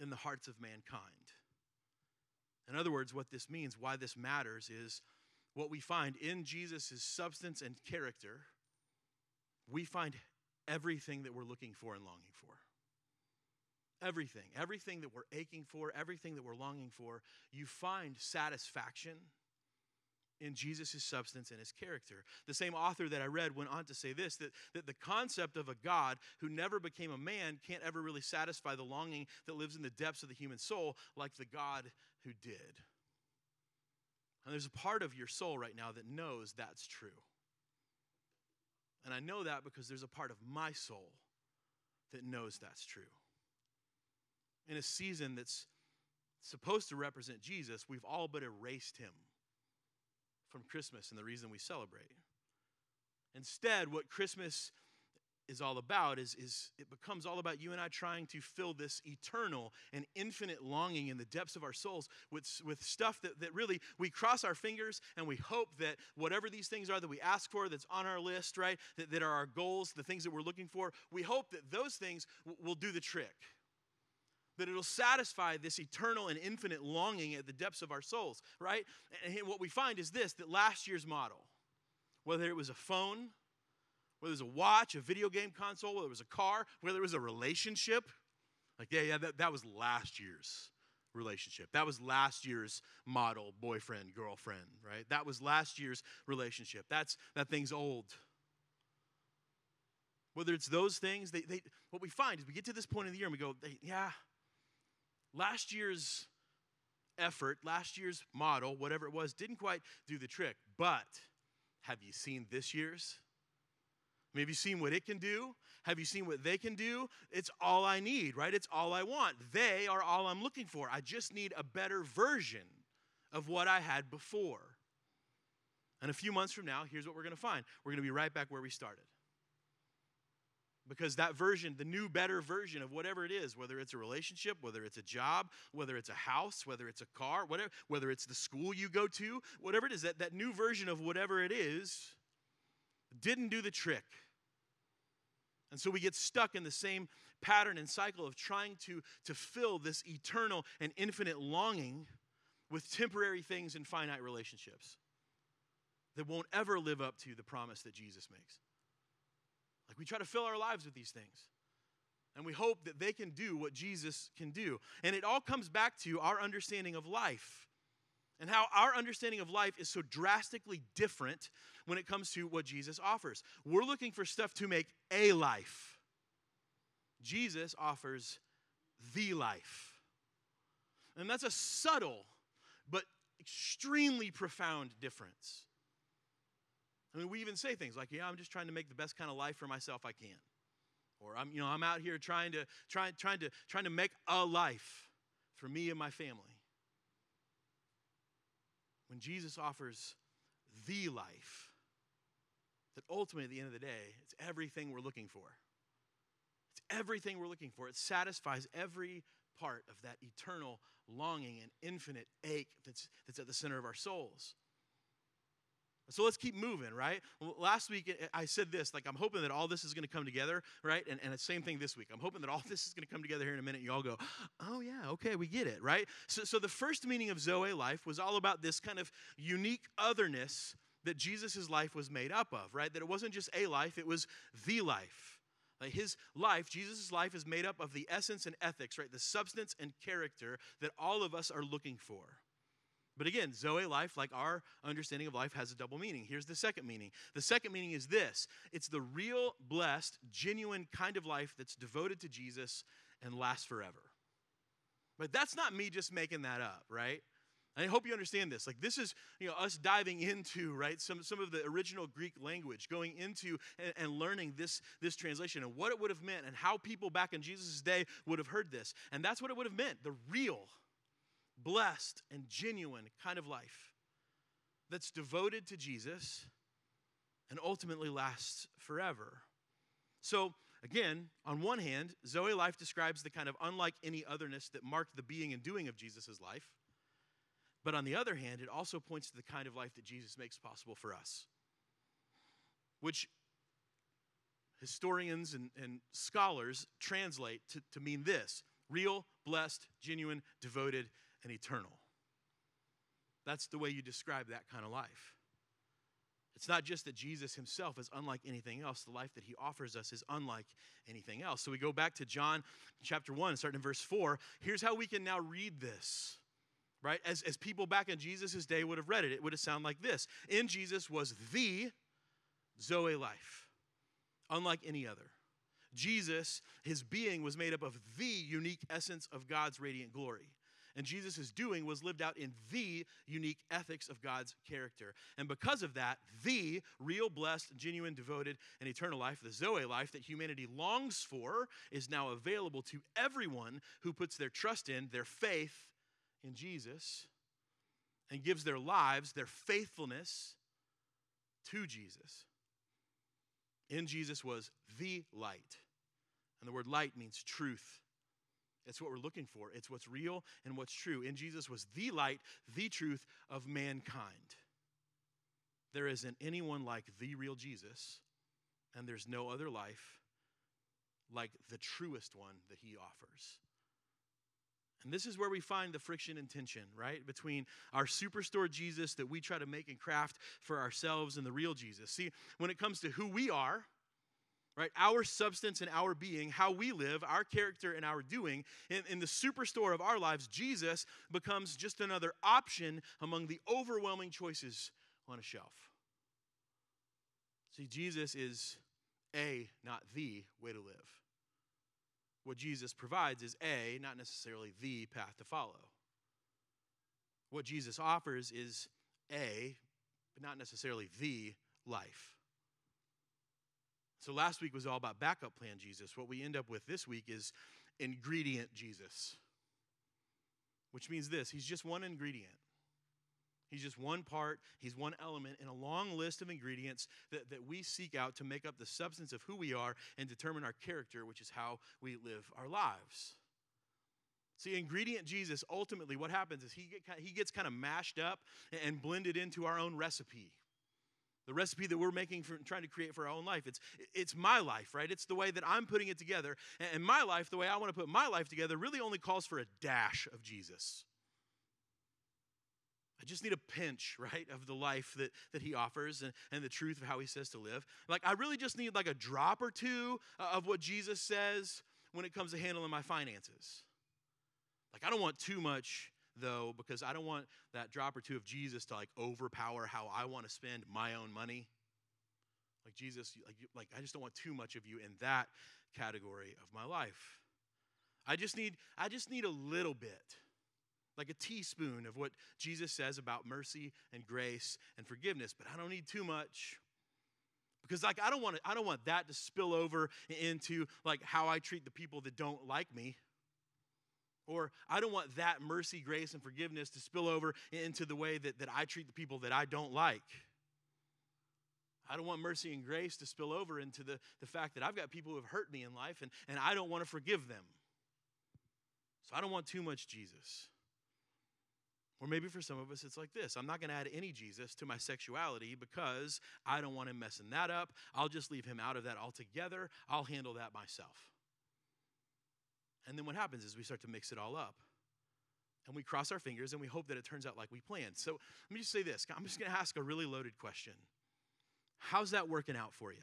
in the hearts of mankind. In other words, what this means, why this matters, is what we find in Jesus' substance and character, we find everything that we're looking for and longing for. Everything, everything that we're aching for, everything that we're longing for, you find satisfaction in Jesus' substance and his character. The same author that I read went on to say this that, that the concept of a God who never became a man can't ever really satisfy the longing that lives in the depths of the human soul like the God who did. And there's a part of your soul right now that knows that's true. And I know that because there's a part of my soul that knows that's true. In a season that's supposed to represent Jesus, we've all but erased him from Christmas and the reason we celebrate. Instead, what Christmas is all about is, is it becomes all about you and I trying to fill this eternal and infinite longing in the depths of our souls with, with stuff that, that really we cross our fingers and we hope that whatever these things are that we ask for that's on our list, right, that, that are our goals, the things that we're looking for, we hope that those things w- will do the trick. That it'll satisfy this eternal and infinite longing at the depths of our souls, right? And what we find is this that last year's model, whether it was a phone, whether it was a watch, a video game console, whether it was a car, whether it was a relationship. Like, yeah, yeah, that, that was last year's relationship. That was last year's model boyfriend, girlfriend, right? That was last year's relationship. That's that thing's old. Whether it's those things, they, they what we find is we get to this point in the year and we go, yeah, last year's effort, last year's model, whatever it was, didn't quite do the trick. But have you seen this year's? Have you seen what it can do? Have you seen what they can do? It's all I need, right? It's all I want. They are all I'm looking for. I just need a better version of what I had before. And a few months from now, here's what we're going to find we're going to be right back where we started. Because that version, the new, better version of whatever it is, whether it's a relationship, whether it's a job, whether it's a house, whether it's a car, whatever, whether it's the school you go to, whatever it is, that, that new version of whatever it is didn't do the trick. And so we get stuck in the same pattern and cycle of trying to, to fill this eternal and infinite longing with temporary things and finite relationships that won't ever live up to the promise that Jesus makes. Like we try to fill our lives with these things. And we hope that they can do what Jesus can do. And it all comes back to our understanding of life and how our understanding of life is so drastically different when it comes to what Jesus offers. We're looking for stuff to make a life, Jesus offers the life. And that's a subtle but extremely profound difference. I mean, we even say things like, "Yeah, I'm just trying to make the best kind of life for myself I can," or "I'm, you know, I'm out here trying to trying trying to trying to make a life for me and my family." When Jesus offers the life, that ultimately at the end of the day, it's everything we're looking for. It's everything we're looking for. It satisfies every part of that eternal longing and infinite ache that's, that's at the center of our souls. So let's keep moving, right? Last week eh, I said this, like I'm hoping that all this is going to come together, right? And, and the same thing this week. I'm hoping that all this is going to come together here in a minute. You all go, oh yeah, okay, we get it, right? So, so the first meaning of Zoe life was all about this kind of unique otherness that Jesus' life was made up of, right? That it wasn't just a life, it was the life. Like his life, Jesus' life is made up of the essence and ethics, right? The substance and character that all of us are looking for. But again, Zoe life, like our understanding of life, has a double meaning. Here's the second meaning. The second meaning is this it's the real, blessed, genuine kind of life that's devoted to Jesus and lasts forever. But that's not me just making that up, right? I hope you understand this. Like this is, you know, us diving into, right, some, some of the original Greek language, going into and, and, learning this, this translation and what it would have meant and how people back in Jesus' day would have heard this. And that's what it would have meant, the real, blessed, and genuine kind of life that's devoted to Jesus and ultimately lasts forever. So, again, on one hand, Zoe life describes the kind of unlike any otherness that marked the being and doing of Jesus' life. But on the other hand, it also points to the kind of life that Jesus makes possible for us, which historians and, and scholars translate to, to mean this real, blessed, genuine, devoted, and eternal. That's the way you describe that kind of life. It's not just that Jesus himself is unlike anything else, the life that he offers us is unlike anything else. So we go back to John chapter 1, starting in verse 4. Here's how we can now read this, right? As, as people back in Jesus' day would have read it, it would have sounded like this In Jesus was the Zoe life, unlike any other. Jesus, his being was made up of the unique essence of God's radiant glory. And Jesus' doing was lived out in the unique ethics of God's character. And because of that, the real, blessed, genuine, devoted, and eternal life, the Zoe life that humanity longs for, is now available to everyone who puts their trust in, their faith in Jesus, and gives their lives, their faithfulness to Jesus. In Jesus was the light. And the word light means truth. It's what we're looking for. It's what's real and what's true. In Jesus was the light, the truth of mankind. There isn't anyone like the real Jesus, and there's no other life like the truest one that he offers. And this is where we find the friction and tension, right? Between our superstore Jesus that we try to make and craft for ourselves and the real Jesus. See, when it comes to who we are, right? Our substance and our being, how we live, our character and our doing. In, in the superstore of our lives, Jesus becomes just another option among the overwhelming choices on a shelf. See, Jesus is a, not the, way to live. What Jesus provides is a, not necessarily the path to follow. What Jesus offers is a, but not necessarily the life. So last week was all about backup plan Jesus. What we end up with this week is ingredient Jesus, which means this He's just one ingredient. He's just one part, he's one element in a long list of ingredients that, that we seek out to make up the substance of who we are and determine our character, which is how we live our lives. See, ingredient Jesus, ultimately, what happens is he, he gets kind of mashed up and blended into our own recipe the recipe that we're making for trying to create for our own life it's it's my life right it's the way that i'm putting it together and my life the way i want to put my life together really only calls for a dash of jesus I just need a pinch, right, of the life that, that he offers and, and the truth of how he says to live. Like, I really just need like a drop or two uh, of what Jesus says when it comes to handling my finances. Like, I don't want too much though, because I don't want that drop or two of Jesus to like overpower how I want to spend my own money. Like Jesus, like, like I just don't want too much of you in that category of my life. I just need, I just need a little bit, like a teaspoon of what Jesus says about mercy and grace and forgiveness, but I don't need too much because like i don't want to, i don't want that to spill over into like how i treat the people that don't like me or I don't want that mercy, grace, and forgiveness to spill over into the way that, that I treat the people that I don't like. I don't want mercy and grace to spill over into the, the fact that I've got people who have hurt me in life and, and I don't want to forgive them. So I don't want too much Jesus. Or maybe for some of us, it's like this I'm not going to add any Jesus to my sexuality because I don't want him messing that up. I'll just leave him out of that altogether. I'll handle that myself. And then what happens is we start to mix it all up. And we cross our fingers and we hope that it turns out like we planned. So let me just say this I'm just going to ask a really loaded question. How's that working out for you?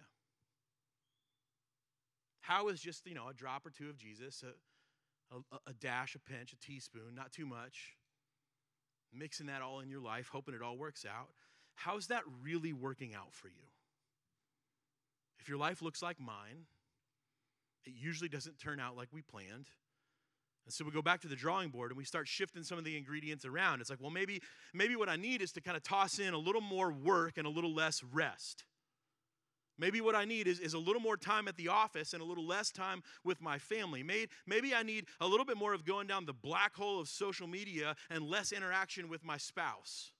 How is just, you know, a drop or two of Jesus, a, a, a dash, a pinch, a teaspoon, not too much, mixing that all in your life, hoping it all works out? How's that really working out for you? If your life looks like mine, it usually doesn't turn out like we planned. And so we go back to the drawing board and we start shifting some of the ingredients around. It's like, well, maybe, maybe what I need is to kind of toss in a little more work and a little less rest. Maybe what I need is, is a little more time at the office and a little less time with my family. Maybe, maybe I need a little bit more of going down the black hole of social media and less interaction with my spouse.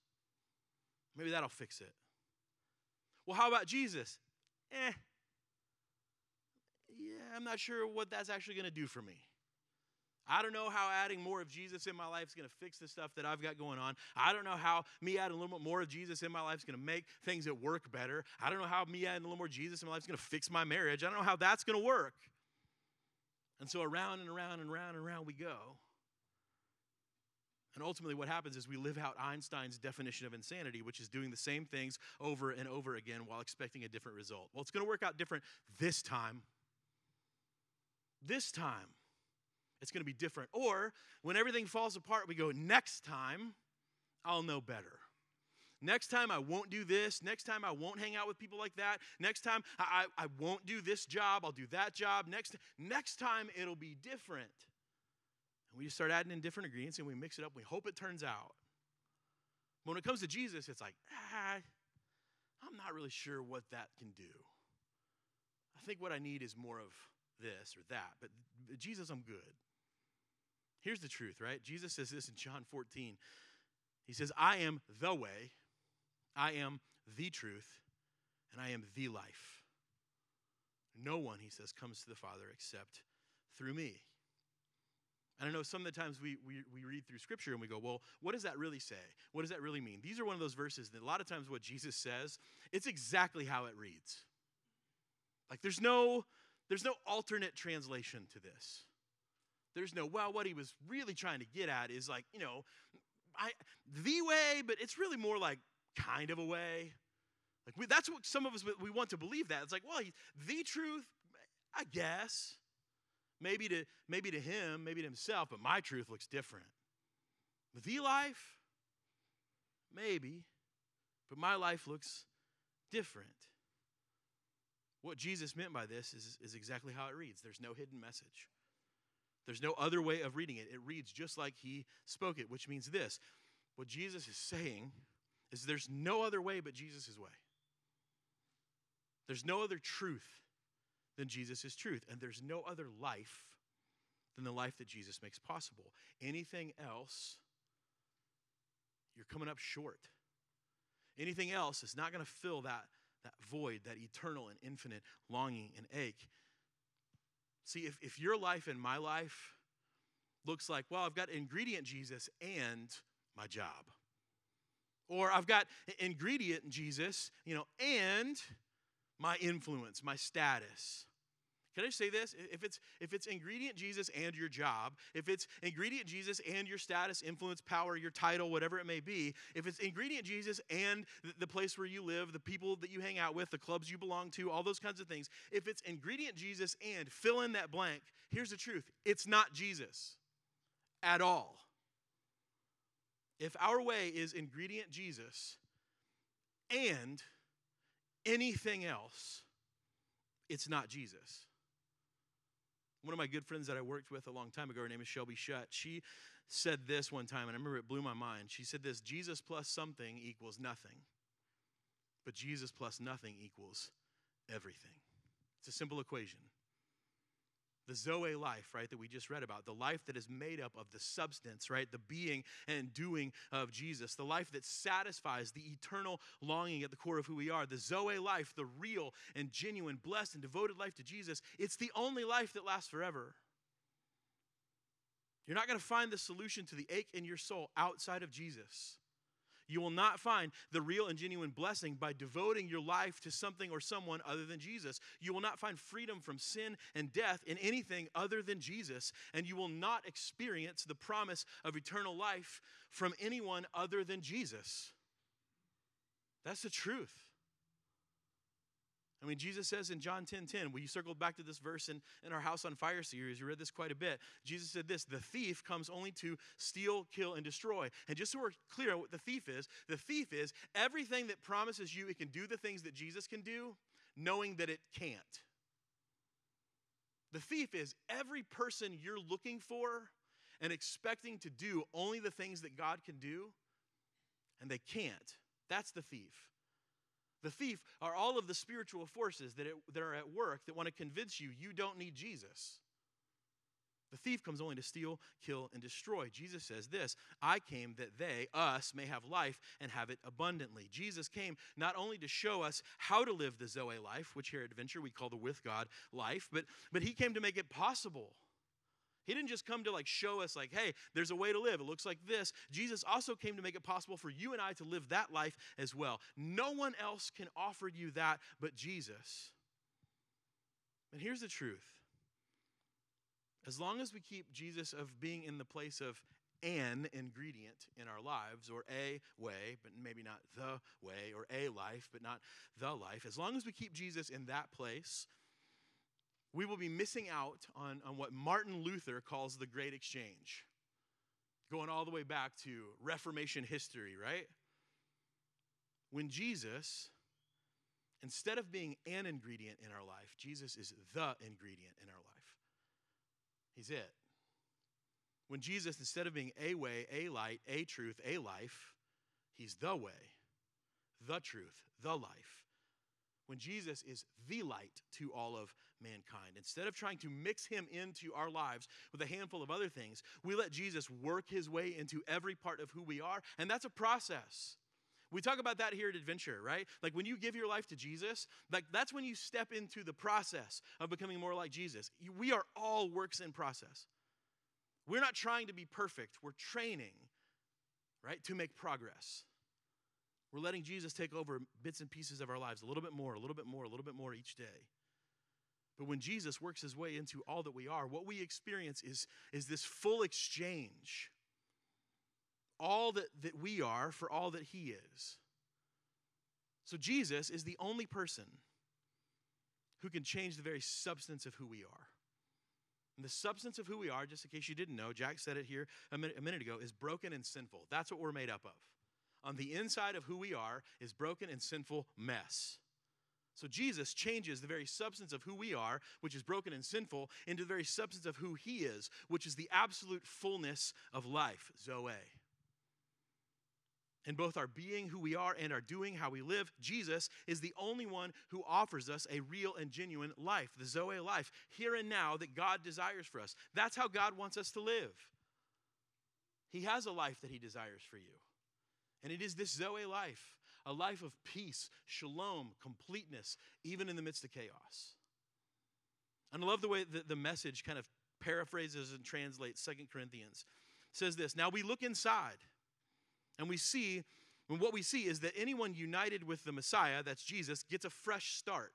Maybe that'll fix it. Well, how about Jesus? Eh. Yeah, I'm not sure what that's actually going to do for me. I don't know how adding more of Jesus in my life is going to fix the stuff that I've got going on. I don't know how me adding a little bit more of Jesus in my life is going to make things at work better. I don't know how me adding a little more Jesus in my life is going to fix my marriage. I don't know how that's going to work. And so around and around and around and around we go. And ultimately, what happens is we live out Einstein's definition of insanity, which is doing the same things over and over again while expecting a different result. Well, it's going to work out different this time. This time it's going to be different. Or when everything falls apart, we go, next time, I'll know better. Next time, I won't do this. Next time, I won't hang out with people like that. Next time, I, I, I won't do this job. I'll do that job. Next, next time, it'll be different. And we just start adding in different ingredients and we mix it up. We hope it turns out. But when it comes to Jesus, it's like, ah, I'm not really sure what that can do. I think what I need is more of this or that. But Jesus, I'm good. Here's the truth, right? Jesus says this in John 14. He says, I am the way, I am the truth, and I am the life. No one, he says, comes to the Father except through me. And I know some of the times we, we, we read through scripture and we go, well, what does that really say? What does that really mean? These are one of those verses that a lot of times what Jesus says, it's exactly how it reads. Like there's no, there's no alternate translation to this. There's no, well, what he was really trying to get at is like, you know, I, the way, but it's really more like kind of a way. Like we, that's what some of us we want to believe that. It's like, well, the truth, I guess. Maybe to maybe to him, maybe to himself, but my truth looks different. The life, maybe, but my life looks different. What Jesus meant by this is, is exactly how it reads. There's no hidden message. There's no other way of reading it. It reads just like he spoke it, which means this. What Jesus is saying is there's no other way but Jesus' way. There's no other truth than Jesus' truth, and there's no other life than the life that Jesus makes possible. Anything else, you're coming up short. Anything else is not going to fill that, that void, that eternal and infinite longing and ache. See, if, if your life and my life looks like, well, I've got ingredient Jesus and my job. Or I've got ingredient Jesus, you know, and my influence, my status. Can I say this? If it's if it's ingredient Jesus and your job, if it's ingredient Jesus and your status, influence, power, your title, whatever it may be, if it's ingredient Jesus and the place where you live, the people that you hang out with, the clubs you belong to, all those kinds of things, if it's ingredient Jesus and fill in that blank, here's the truth. It's not Jesus at all. If our way is ingredient Jesus and anything else, it's not Jesus. One of my good friends that I worked with a long time ago, her name is Shelby Shutt, she said this one time, and I remember it blew my mind. She said this Jesus plus something equals nothing, but Jesus plus nothing equals everything. It's a simple equation the Zoe life, right, that we just read about, the life that is made up of the substance, right, the being and doing of Jesus, the life that satisfies the eternal longing at the core of who we are, the Zoe life, the real and genuine, blessed and devoted life to Jesus, it's the only life that lasts forever. You're not going to find the solution to the ache in your soul outside of Jesus. You will not find the real and genuine blessing by devoting your life to something or someone other than Jesus. You will not find freedom from sin and death in anything other than Jesus. And you will not experience the promise of eternal life from anyone other than Jesus. That's the truth. I mean, Jesus says in John 10 10, we circled back to this verse in, in our House on Fire series. We read this quite a bit. Jesus said this the thief comes only to steal, kill, and destroy. And just so we're clear what the thief is, the thief is everything that promises you it can do the things that Jesus can do, knowing that it can't. The thief is every person you're looking for and expecting to do only the things that God can do, and they can't. That's the thief. The thief are all of the spiritual forces that, it, that are at work that want to convince you you don't need Jesus. The thief comes only to steal, kill, and destroy. Jesus says this I came that they, us, may have life and have it abundantly. Jesus came not only to show us how to live the Zoe life, which here at Adventure we call the with God life, but, but he came to make it possible. He didn't just come to like show us like, hey, there's a way to live. It looks like this. Jesus also came to make it possible for you and I to live that life as well. No one else can offer you that but Jesus. And here's the truth as long as we keep Jesus of being in the place of an ingredient in our lives, or a way, but maybe not the way, or a life, but not the life, as long as we keep Jesus in that place, we will be missing out on, on what Martin Luther calls the Great Exchange, going all the way back to Reformation history, right? When Jesus, instead of being an ingredient in our life, Jesus is the ingredient in our life. He's it. When Jesus, instead of being a way, a light, a truth, a life, he's the way, the truth, the life. When Jesus is the light to all of mankind, instead of trying to mix him into our lives with a handful of other things, we let Jesus work his way into every part of who we are, and that's a process. We talk about that here at Adventure, right? Like when you give your life to Jesus, like that's when you step into the process of becoming more like Jesus. We are all works in process. We're not trying to be perfect, we're training, right, to make progress. We're letting Jesus take over bits and pieces of our lives a little bit more, a little bit more, a little bit more each day. But when Jesus works his way into all that we are, what we experience is, is this full exchange all that, that we are for all that he is. So Jesus is the only person who can change the very substance of who we are. And the substance of who we are, just in case you didn't know, Jack said it here a minute, a minute ago, is broken and sinful. That's what we're made up of. On the inside of who we are is broken and sinful mess. So Jesus changes the very substance of who we are, which is broken and sinful, into the very substance of who he is, which is the absolute fullness of life, Zoe in both our being, who we are, and our doing, how we live, Jesus is the only one who offers us a real and genuine life, the Zoe life, here and now that God desires for us. That's how God wants us to live. He has a life that He desires for you. And it is this Zoe life, a life of peace, shalom, completeness, even in the midst of chaos. And I love the way that the message kind of paraphrases and translates Second Corinthians. It says this Now we look inside and we see, and what we see is that anyone united with the Messiah, that's Jesus, gets a fresh start.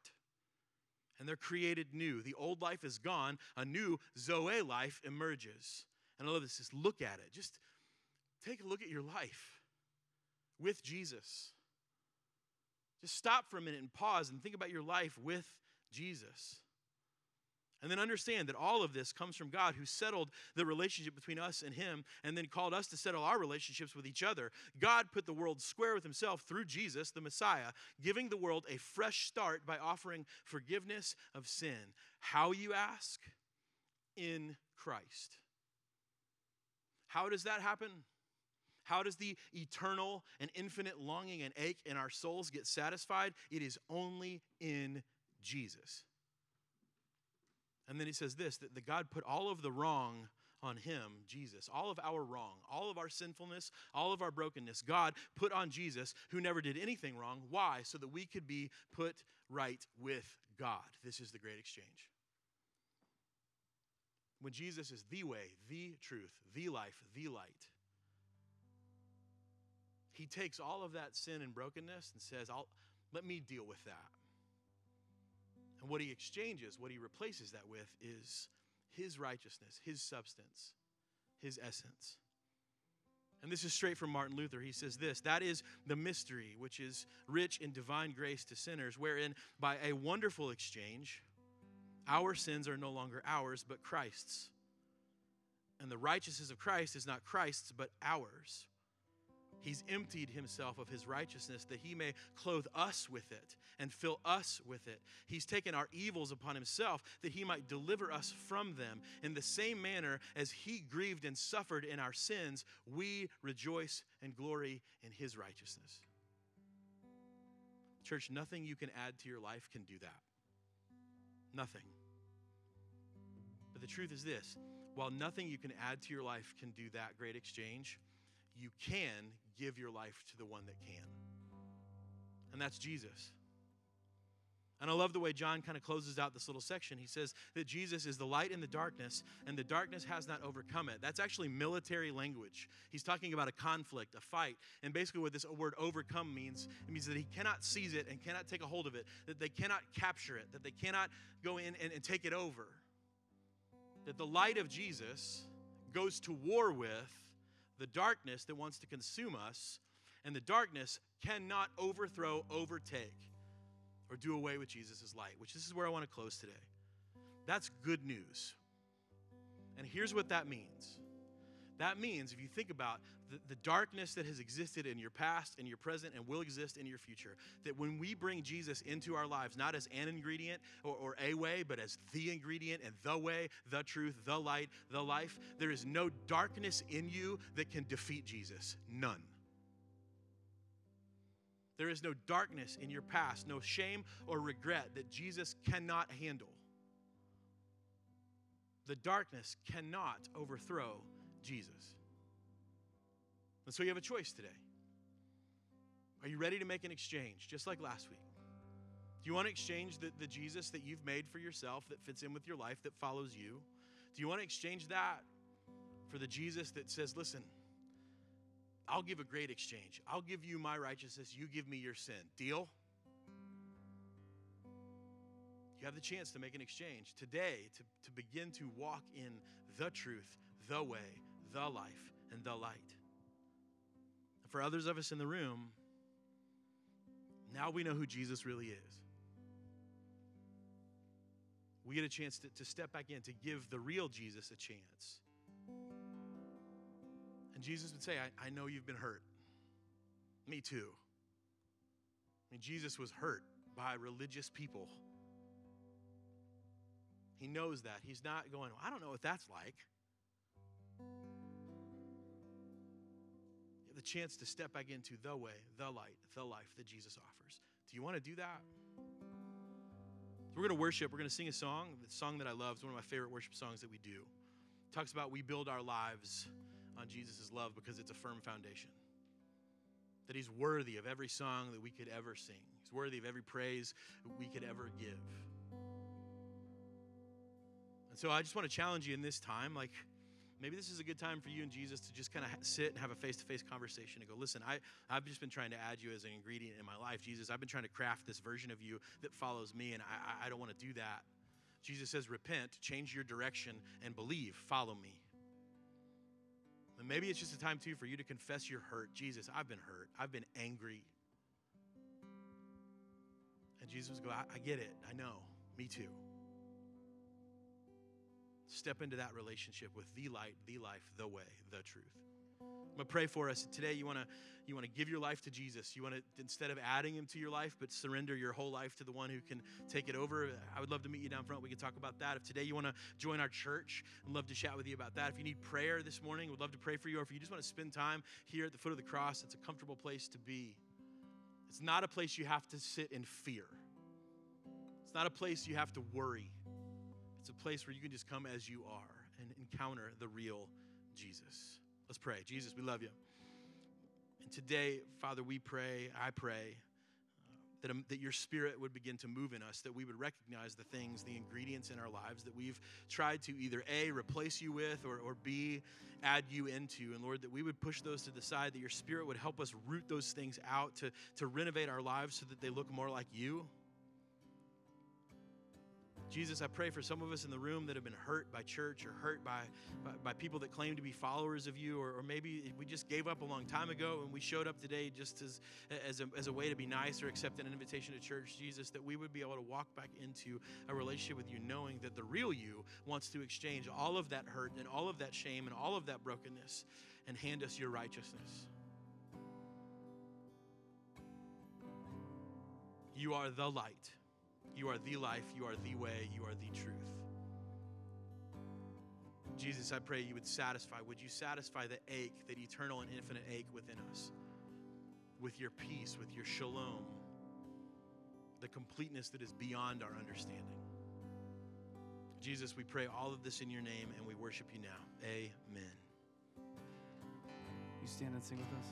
And they're created new. The old life is gone, a new Zoe life emerges. And I love this. Just look at it. Just take a look at your life with Jesus. Just stop for a minute and pause and think about your life with Jesus. And then understand that all of this comes from God who settled the relationship between us and Him and then called us to settle our relationships with each other. God put the world square with Himself through Jesus, the Messiah, giving the world a fresh start by offering forgiveness of sin. How, you ask? In Christ. How does that happen? How does the eternal and infinite longing and ache in our souls get satisfied? It is only in Jesus. And then he says this that the God put all of the wrong on him, Jesus, all of our wrong, all of our sinfulness, all of our brokenness, God put on Jesus, who never did anything wrong. Why? So that we could be put right with God. This is the great exchange. When Jesus is the way, the truth, the life, the light, he takes all of that sin and brokenness and says, I'll, let me deal with that. And what he exchanges, what he replaces that with, is his righteousness, his substance, his essence. And this is straight from Martin Luther. He says this that is the mystery which is rich in divine grace to sinners, wherein by a wonderful exchange, our sins are no longer ours, but Christ's. And the righteousness of Christ is not Christ's, but ours. He's emptied himself of his righteousness that he may clothe us with it and fill us with it. He's taken our evils upon himself that he might deliver us from them. In the same manner as he grieved and suffered in our sins, we rejoice and glory in his righteousness. Church, nothing you can add to your life can do that. Nothing. But the truth is this while nothing you can add to your life can do that great exchange, you can give your life to the one that can. And that's Jesus. And I love the way John kind of closes out this little section. He says that Jesus is the light in the darkness, and the darkness has not overcome it. That's actually military language. He's talking about a conflict, a fight. And basically, what this word overcome means, it means that he cannot seize it and cannot take a hold of it, that they cannot capture it, that they cannot go in and, and take it over. That the light of Jesus goes to war with the darkness that wants to consume us, and the darkness cannot overthrow, overtake or do away with Jesus' light, which this is where I want to close today. That's good news. And here's what that means that means, if you think about the, the, darkness that has existed in your past, in your present, and will exist in your future, that when we bring Jesus into our lives, not as an ingredient or, or a way, but as the ingredient and the way, the truth, the light, the life, there is no darkness in you that can defeat Jesus. None. There is no darkness in your past, no shame or regret that Jesus cannot handle. The darkness cannot overthrow Jesus. And so you have a choice today. Are you ready to make an exchange, just like last week? Do you want to exchange the, the Jesus that you've made for yourself that fits in with your life, that follows you? Do you want to exchange that for the Jesus that says, listen, I'll give a great exchange. I'll give you my righteousness, you give me your sin. Deal? You have the chance to make an exchange today to, to begin to walk in the truth, the way, the life, and the light. For others of us in the room, now we know who Jesus really is. We get a chance to, to step back in to give the real Jesus a chance. And Jesus would say, I, I know you've been hurt. Me too. I mean, Jesus was hurt by religious people. He knows that. He's not going, I don't know what that's like. The chance to step back into the way, the light, the life that Jesus offers. Do you want to do that? So we're going to worship. We're going to sing a song. The song that I love is one of my favorite worship songs that we do. It talks about we build our lives on Jesus' love because it's a firm foundation. That He's worthy of every song that we could ever sing, He's worthy of every praise we could ever give. And so I just want to challenge you in this time, like, maybe this is a good time for you and Jesus to just kind of sit and have a face to face conversation and go, listen, I, I've just been trying to add you as an ingredient in my life. Jesus, I've been trying to craft this version of you that follows me, and I, I don't want to do that. Jesus says, repent, change your direction, and believe, follow me. And maybe it's just a time too for you to confess your hurt. Jesus, I've been hurt. I've been angry. And Jesus would go, I, I get it. I know. Me too. Step into that relationship with the light, the life, the way, the truth. I'm gonna pray for us today. You wanna you wanna give your life to Jesus. You wanna instead of adding him to your life, but surrender your whole life to the one who can take it over. I would love to meet you down front. We can talk about that. If today you wanna join our church, I'd love to chat with you about that. If you need prayer this morning, we'd love to pray for you. Or if you just wanna spend time here at the foot of the cross, it's a comfortable place to be. It's not a place you have to sit in fear. It's not a place you have to worry. It's a place where you can just come as you are and encounter the real Jesus. Let's pray. Jesus, we love you. And today, Father, we pray, I pray, uh, that, um, that your spirit would begin to move in us, that we would recognize the things, the ingredients in our lives that we've tried to either A, replace you with, or, or B, add you into. And Lord, that we would push those to the side, that your spirit would help us root those things out to, to renovate our lives so that they look more like you. Jesus, I pray for some of us in the room that have been hurt by church or hurt by, by, by people that claim to be followers of you, or, or, maybe we just gave up a long time ago and we showed up today just as, as, a, as a way to be nice or accept an invitation to church, Jesus, that we would be able to walk back into a relationship with you knowing that the real you wants to exchange all of that hurt and all of that shame and all of that brokenness and hand us your righteousness. You are the light. You are the life, you are the way, you are the truth. Jesus, I pray you would satisfy. Would you satisfy the ache, that eternal and infinite ache within us, with your peace, with your shalom, the completeness that is beyond our understanding? Jesus, we pray all of this in your name and we worship you now. Amen. You stand and sing with us.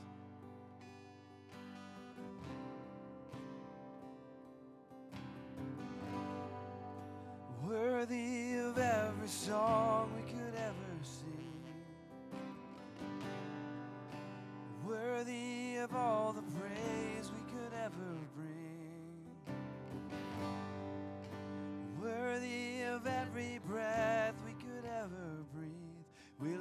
Worthy of every song we could ever sing. Worthy of all the praise we could ever bring. Worthy of every breath we could ever breathe. We